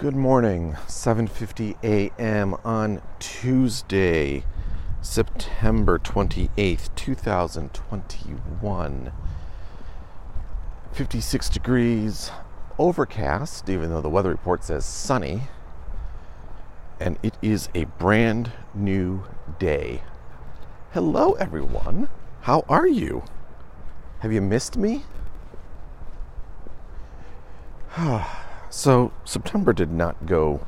Good morning, 7:50 a.m. on Tuesday, September 28th, 2021. 56 degrees, overcast, even though the weather report says sunny. And it is a brand new day. Hello everyone. How are you? Have you missed me? So, September did not go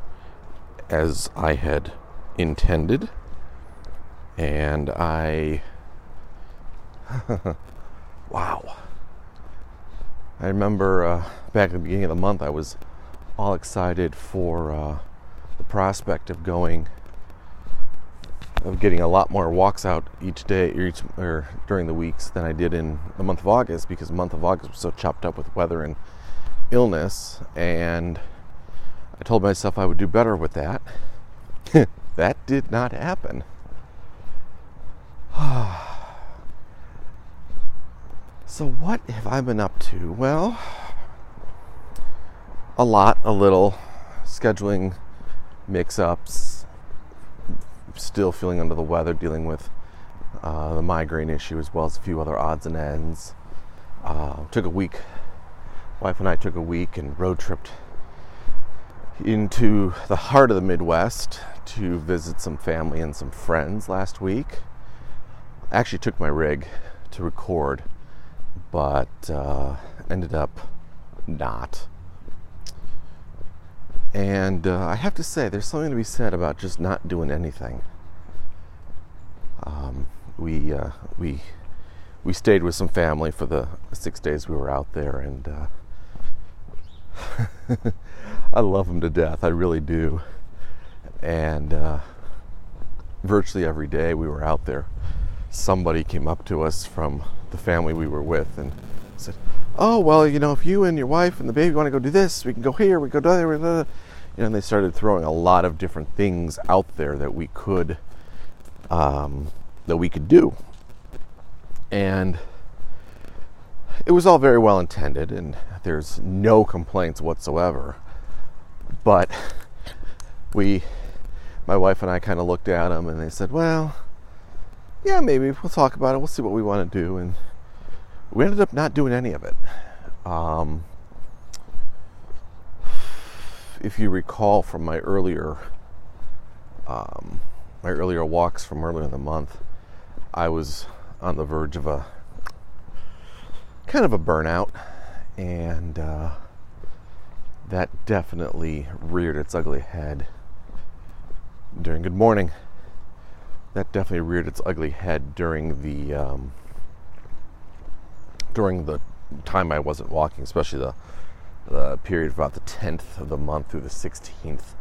as I had intended. And I. wow. I remember uh, back at the beginning of the month, I was all excited for uh, the prospect of going, of getting a lot more walks out each day each, or during the weeks than I did in the month of August because the month of August was so chopped up with weather and illness, and I told myself I would do better with that. that did not happen. so, what have I been up to? Well, a lot, a little, scheduling mix ups, still feeling under the weather, dealing with uh, the migraine issue as well as a few other odds and ends. Uh, took a week wife and I took a week and road tripped into the heart of the Midwest to visit some family and some friends last week. I actually took my rig to record, but uh, ended up not. And uh, I have to say, there's something to be said about just not doing anything. Um, we uh, we we stayed with some family for the six days we were out there, and uh, I love them to death. I really do. And uh, virtually every day we were out there, somebody came up to us from the family we were with and said, "Oh, well, you know, if you and your wife and the baby want to go do this, we can go here. We can go there." You know, and they started throwing a lot of different things out there that we could um, that we could do, and it was all very well intended, and there's no complaints whatsoever. But we, my wife and I, kind of looked at them, and they said, "Well, yeah, maybe we'll talk about it. We'll see what we want to do." And we ended up not doing any of it. Um, if you recall from my earlier um, my earlier walks from earlier in the month, I was on the verge of a kind of a burnout, and uh, that definitely reared its ugly head during Good Morning. That definitely reared its ugly head during the um, during the time I wasn't walking, especially the the period about the 10th of the month through the 16th.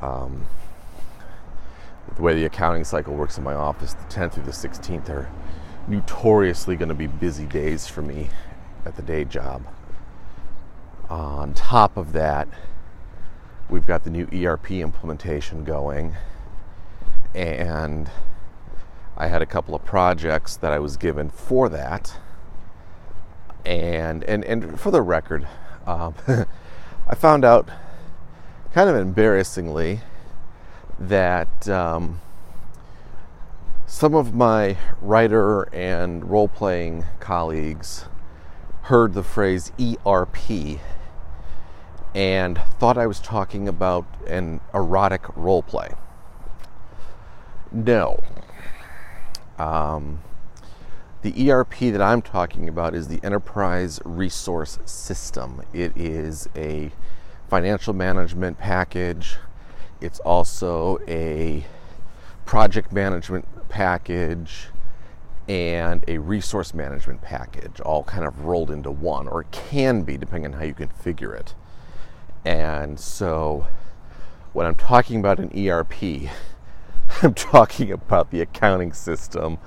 Um, the way the accounting cycle works in my office, the 10th through the 16th are notoriously going to be busy days for me at the day job. On top of that, we've got the new ERP implementation going, and I had a couple of projects that I was given for that. And and and for the record, um, I found out kind of embarrassingly that. Um, some of my writer and role playing colleagues heard the phrase ERP and thought I was talking about an erotic role play. No. Um, the ERP that I'm talking about is the Enterprise Resource System. It is a financial management package. It's also a project management package and a resource management package all kind of rolled into one, or it can be depending on how you configure it. And so when I'm talking about an ERP, I'm talking about the accounting system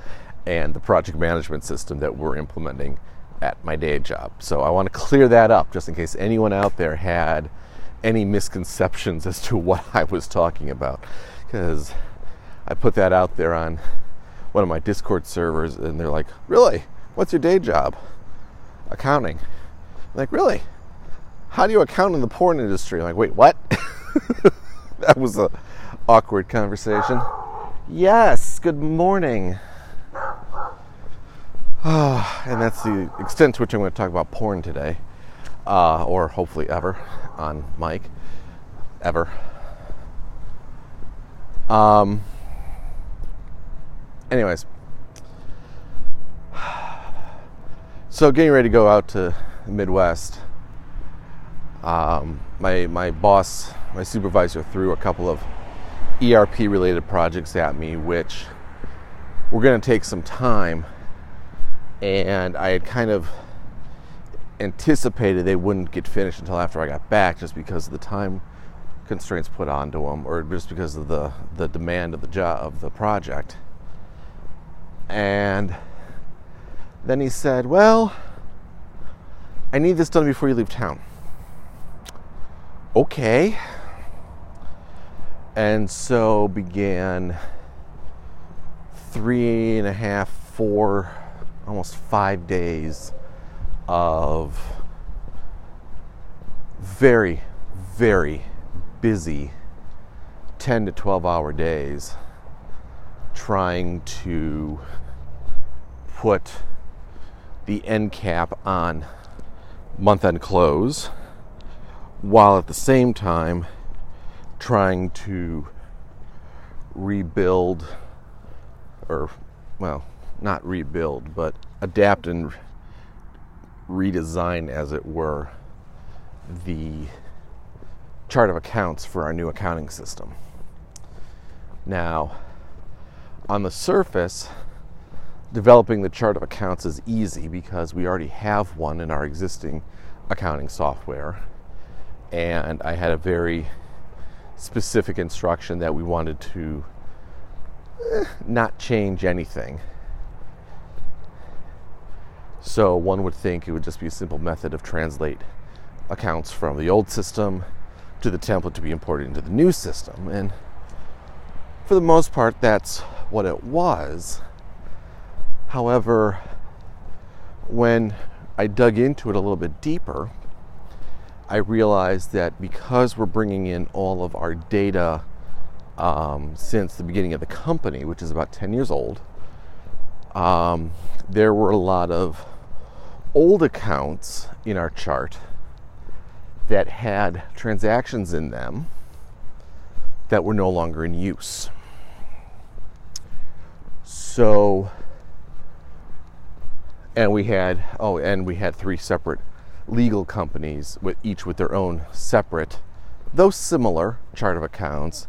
and the project management system that we're implementing at my day job. So I want to clear that up just in case anyone out there had any misconceptions as to what I was talking about. Because I put that out there on one of my Discord servers, and they're like, "Really? What's your day job?" Accounting. I'm like, really? how do you account in the porn industry? I'm like, wait, what? that was an awkward conversation. Yes, good morning. and that's the extent to which I'm going to talk about porn today, uh, or hopefully ever on mic, ever. Um. Anyways, so getting ready to go out to the Midwest um, my my boss, my supervisor, threw a couple of ERP related projects at me, which were going to take some time, and I had kind of anticipated they wouldn't get finished until after I got back, just because of the time constraints put onto them, or just because of the the demand of the job of the project. And then he said, "Well, I need this done before you leave town." okay. And so began three and a half, four, almost five days of very, very busy 10 to 12 hour days trying to put the end cap on month end close while at the same time trying to rebuild or well not rebuild but adapt and redesign as it were the chart of accounts for our new accounting system. Now on the surface developing the chart of accounts is easy because we already have one in our existing accounting software and I had a very specific instruction that we wanted to eh, not change anything. So one would think it would just be a simple method of translate accounts from the old system to the template to be imported into the new system. And for the most part, that's what it was. However, when I dug into it a little bit deeper, I realized that because we're bringing in all of our data um, since the beginning of the company, which is about 10 years old, um, there were a lot of old accounts in our chart that had transactions in them that were no longer in use. So, and we had, oh, and we had three separate legal companies with each with their own separate, though similar, chart of accounts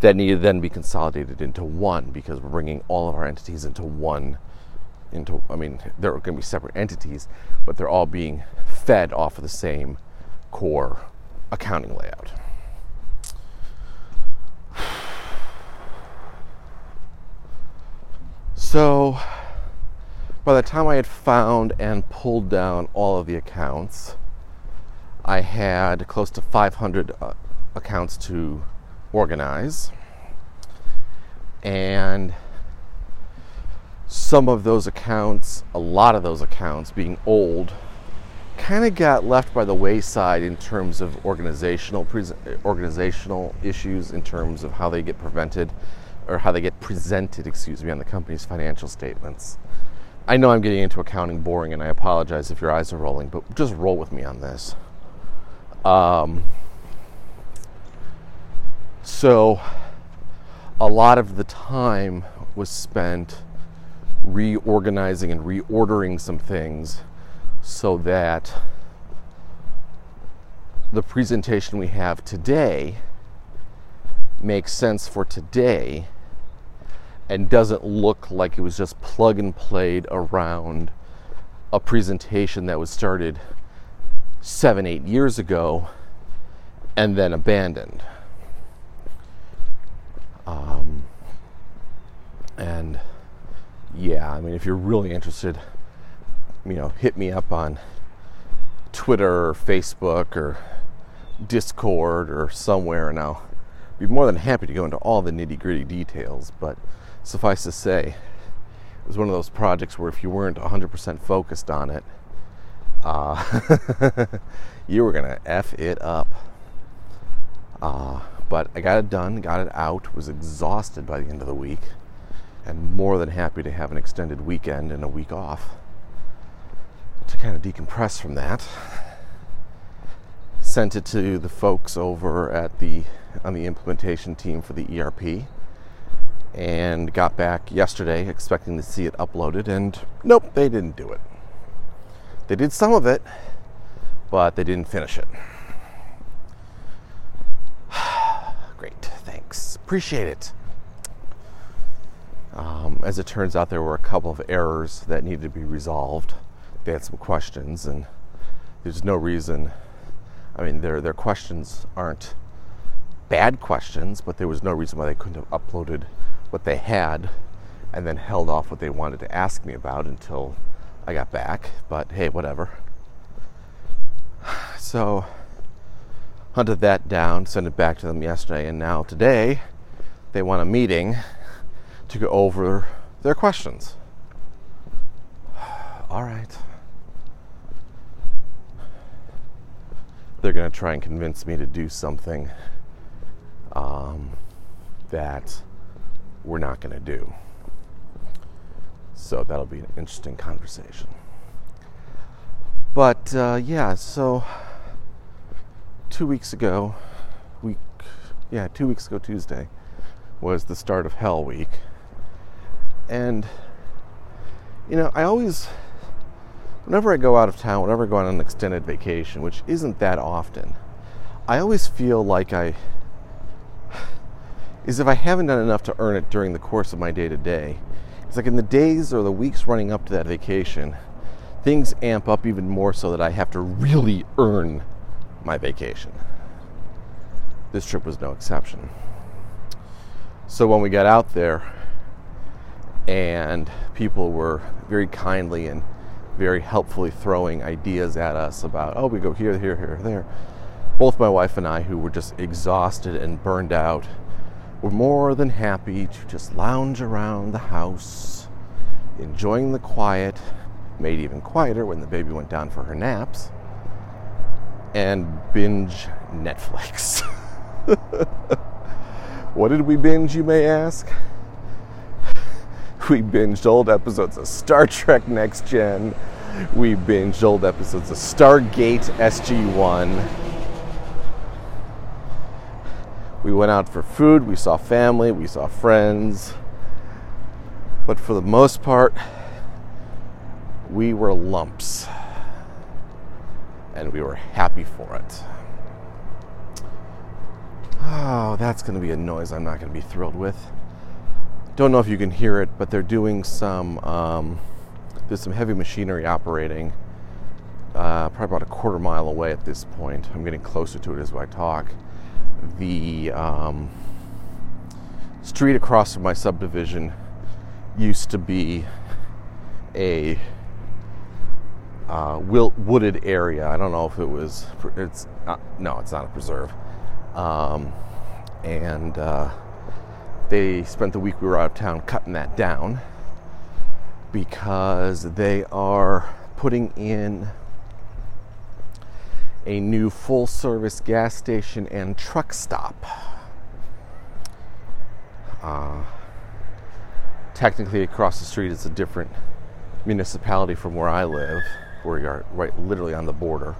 that need to then be consolidated into one because we're bringing all of our entities into one into I mean they're going to be separate entities but they're all being fed off of the same core accounting layout. So by the time I had found and pulled down all of the accounts, I had close to 500 uh, accounts to organize. And some of those accounts, a lot of those accounts being old, kind of got left by the wayside in terms of organizational organizational issues in terms of how they get prevented or how they get presented, excuse me, on the company's financial statements. I know I'm getting into accounting boring, and I apologize if your eyes are rolling, but just roll with me on this. Um, so, a lot of the time was spent reorganizing and reordering some things so that the presentation we have today makes sense for today and doesn't look like it was just plug and played around a presentation that was started seven, eight years ago and then abandoned. Um, and yeah, I mean, if you're really interested, you know, hit me up on Twitter or Facebook or Discord or somewhere, and I'll be more than happy to go into all the nitty gritty details. But suffice to say, it was one of those projects where if you weren't 100% focused on it, Uh, you were gonna f it up. Uh, but I got it done, got it out. Was exhausted by the end of the week, and more than happy to have an extended weekend and a week off to kind of decompress from that. Sent it to the folks over at the on the implementation team for the ERP and got back yesterday expecting to see it uploaded and nope, they didn't do it. They did some of it, but they didn't finish it. Great, thanks. Appreciate it. Um, as it turns out, there were a couple of errors that needed to be resolved. They had some questions, and there's no reason. I mean, their their questions aren't bad questions, but there was no reason why they couldn't have uploaded what they had and then held off what they wanted to ask me about until I got back. But hey, whatever. So, hunted that down, sent it back to them yesterday, and now today they want a meeting to go over their questions. All right. They're going to try and convince me to do something um, that we're not going to do. So that'll be an interesting conversation. But uh, yeah, so two weeks ago, week, yeah, two weeks ago Tuesday was the start of Hell Week. And, you know, I always, whenever I go out of town, whenever I go on an extended vacation, which isn't that often, I always feel like I is if I haven't done enough to earn it during the course of my day to day. It's like in the days or the weeks running up to that vacation, things amp up even more so that I have to really earn my vacation. This trip was no exception. So when we got out there, and people were very kindly and very helpfully throwing ideas at us about, oh, we go here, here, here, there. Both my wife and I, who were just exhausted and burned out, were more than happy to just lounge around the house, enjoying the quiet, made even quieter when the baby went down for her naps, and binge Netflix. what did we binge, you may ask? We binged old episodes of Star Trek Next Gen. We binged old episodes of Stargate SG 1 we went out for food, we saw family, we saw friends. But for the most part, we were lumps. And we were happy for it. Oh, that's going to be a noise I'm not going to be thrilled with. Don't know if you can hear it, but they're doing some, um, there's some heavy machinery operating uh, probably about a quarter mile away at this point. I'm getting closer to it as I talk the um, street across from my subdivision used to be a uh, wooded area. I don't know if it was. It's not, no, it's not a preserve. Um, and uh, they spent the week we were out of town cutting that down because they are putting in a new full service gas station and truck stop. Uh, technically, across the street is a different municipality from where I live, where you are right literally on the border.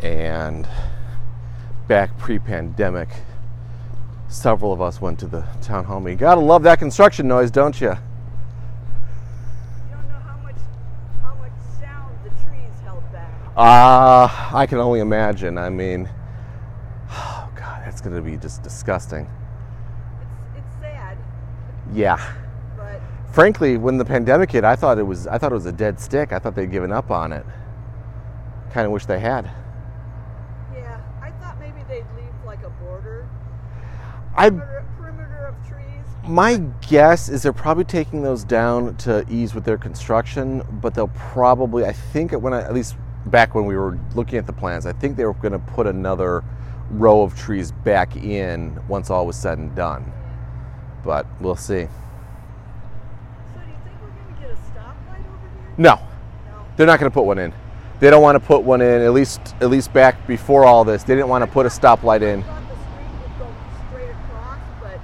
And back pre pandemic, several of us went to the town hall meeting. Gotta love that construction noise, don't you? Uh, I can only imagine. I mean, oh God, that's going to be just disgusting. It's, it's sad. Yeah. But frankly, when the pandemic hit, I thought it was I thought it was a dead stick. I thought they'd given up on it. Kind of wish they had. Yeah, I thought maybe they'd leave like a border. I. Perimeter of trees. My guess is they're probably taking those down to ease with their construction, but they'll probably, I think, when I, at least back when we were looking at the plans, I think they were going to put another row of trees back in once all was said and done. But we'll see. So do you think we're going to get a stoplight over here? No. no. They're not going to put one in. they don't want to put one in. At least at least back before all this, they didn't want to put a stoplight in. I thought the street would go straight across, but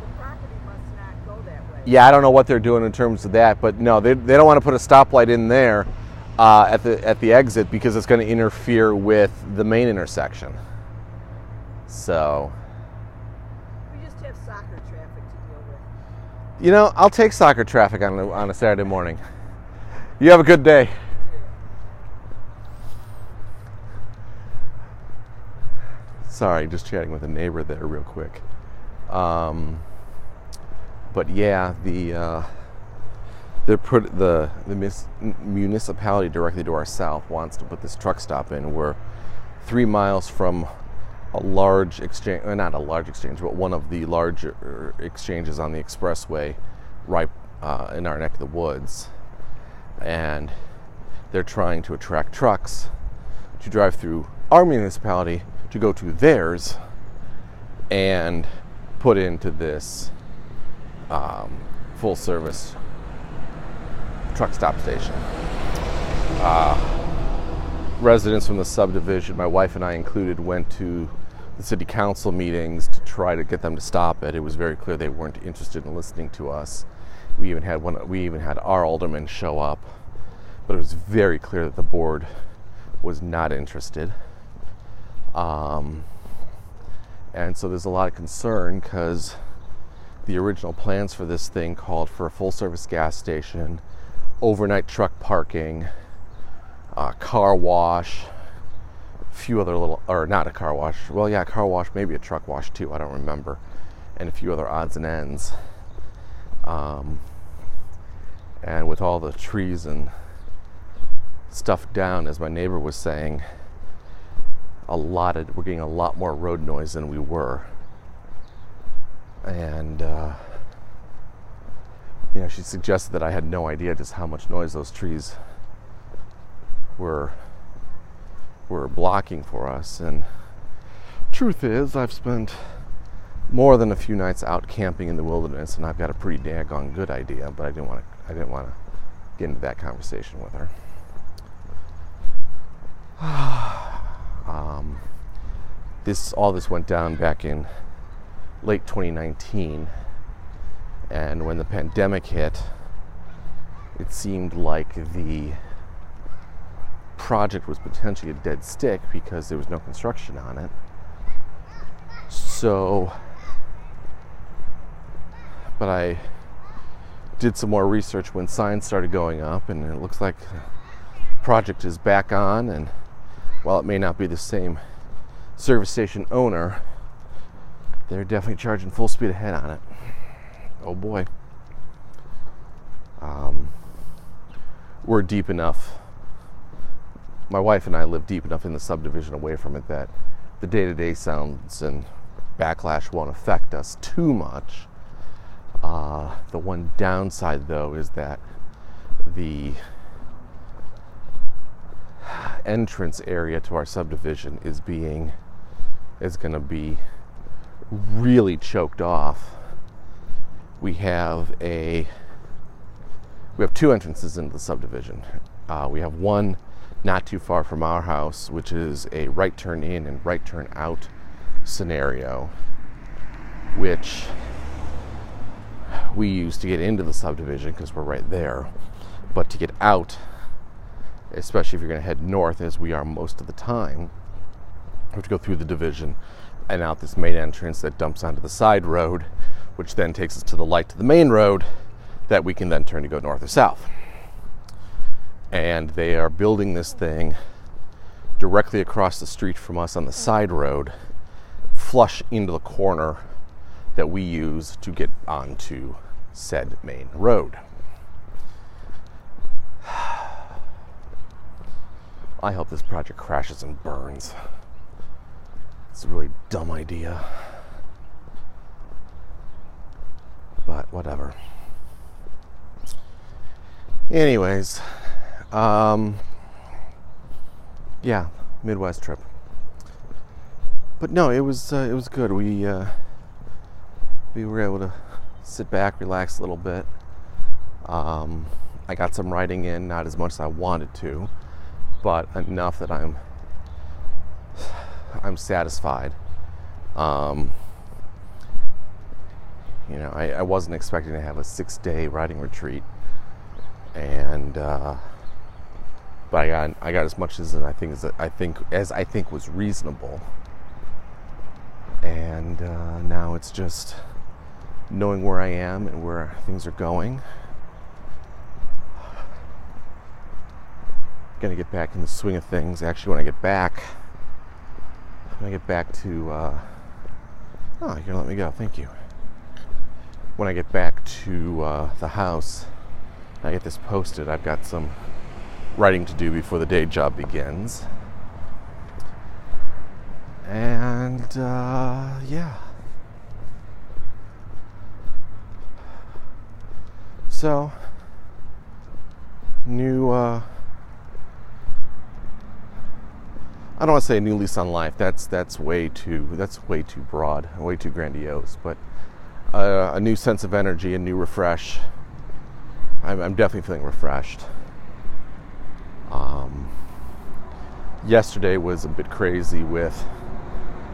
the property must not go that way. Yeah, I don't know what they're doing in terms of that, but no, they, they don't want to put a stoplight in there uh, at the at the exit because it's going to interfere with the main intersection. So, We just have soccer traffic to deal with. you know, I'll take soccer traffic on a, on a Saturday morning. You have a good day. Sorry, just chatting with a neighbor there real quick. Um, but yeah, the uh, the the municipality directly to our south wants to put this truck stop in. We're three miles from a large exchange, uh, not a large exchange, but one of the larger exchanges on the expressway, right uh, in our neck of the woods, and they're trying to attract trucks to drive through our municipality to go to theirs and put into this um, full service truck stop station. Uh, residents from the subdivision, my wife and I included, went to the city council meetings to try to get them to stop it. It was very clear they weren't interested in listening to us. We even had one. We even had our alderman show up, but it was very clear that the board was not interested. Um, and so there's a lot of concern because the original plans for this thing called for a full service gas station, overnight truck parking, uh, car wash, a few other little, or not a car wash, well, yeah, car wash, maybe a truck wash too, I don't remember, and a few other odds and ends. Um, and with all the trees and stuff down, as my neighbor was saying, a lot of we're getting a lot more road noise than we were and uh, you know she suggested that i had no idea just how much noise those trees were were blocking for us. And truth is i've spent more than a few nights out camping in the wilderness and i've got a pretty daggone good idea but i didn't want to i didn't want to get into that conversation with her. Um, this all this went down back in late 2019, and when the pandemic hit, it seemed like the project was potentially a dead stick because there was no construction on it. So, but I did some more research when signs started going up, and it looks like the project is back on. And while it may not be the same service station owner, they're definitely charging full speed ahead on it. Oh boy. Um, we're deep enough. My wife and I live deep enough in the subdivision away from it that the day to day sounds and backlash won't affect us too much. Uh, the one downside, though, is that the entrance area to our subdivision is being is going to be really choked off. We have a we have two entrances into the subdivision. Uh, we have one not too far from our house, which is a right turn in and right turn out scenario, which we use to get into the subdivision because we're right there. But to get out, especially if you're going to head north, as we are most of the time, you have to go through the division and out this main entrance that dumps onto the side road, which then takes us to the light to the main road that we can then turn to go north or south. And they are building this thing directly across the street from us on the side road, flush into the corner that we use to get onto said main road. I hope this project crashes and burns. It's a really dumb idea. But whatever. Anyways, um, yeah, Midwest trip. But no, it was uh, it was good. We uh, we were able to sit back, relax a little bit. Um, I got some writing in, not as much as I wanted to, but enough that I'm I'm satisfied. Um, you know, I, I, wasn't expecting to have a six-day riding retreat, and uh, but I got I got as much as I think as I think as I think was reasonable, and uh, now it's just knowing where I am and where things are going. Gonna get back in the swing of things. Actually, when I get back, when I get back to, uh, oh, you're gonna let me go. Thank you. When I get back to uh, the house, I get this posted. I've got some writing to do before the day job begins. And uh, yeah. So, new. Uh, I don't want to say new lease on life. That's that's way too that's way too broad, way too grandiose. But uh, a new sense of energy, a new refresh. I'm, I'm definitely feeling refreshed. Um, yesterday was a bit crazy with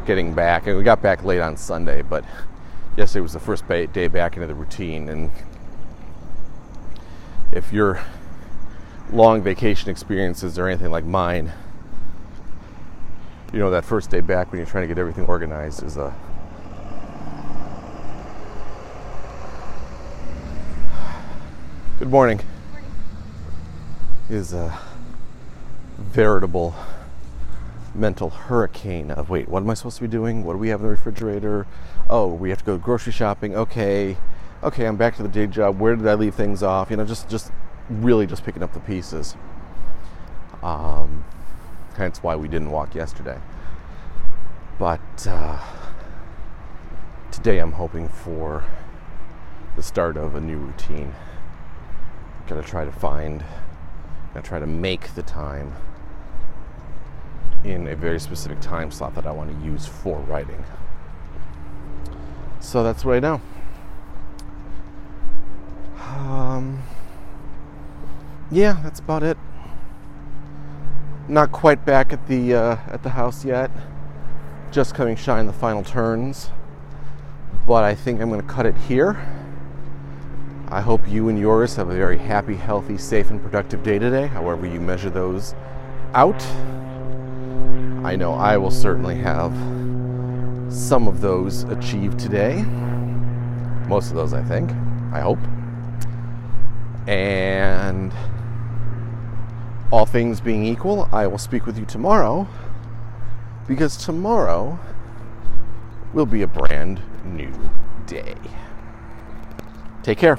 getting back, and we got back late on Sunday. But yesterday was the first day back into the routine, and if your long vacation experiences are anything like mine you know that first day back when you're trying to get everything organized is a good morning, is a veritable mental hurricane of wait what am i supposed to be doing? What do we have in the refrigerator? Oh we have to go grocery shopping. Okay. Okay i'm back to the day job. Where did i leave things off? You know just just really just picking up the pieces. Um, hence why we didn't walk yesterday. But uh, today I'm hoping for the start of a new routine. Gotta try to find, gotta try to make the time in a very specific time slot that I want to use for writing. So that's what I know. Um, yeah, that's about it not quite back at the uh, at the house yet. Just coming shy in the final turns, but I think I'm going to cut it here. I hope you and yours have a very happy, healthy, safe, and productive day today, however you measure those out. I know I will certainly have some of those achieved today. Most of those, I think. I hope. And all things being equal, I will speak with you tomorrow because tomorrow will be a brand new day. Take care.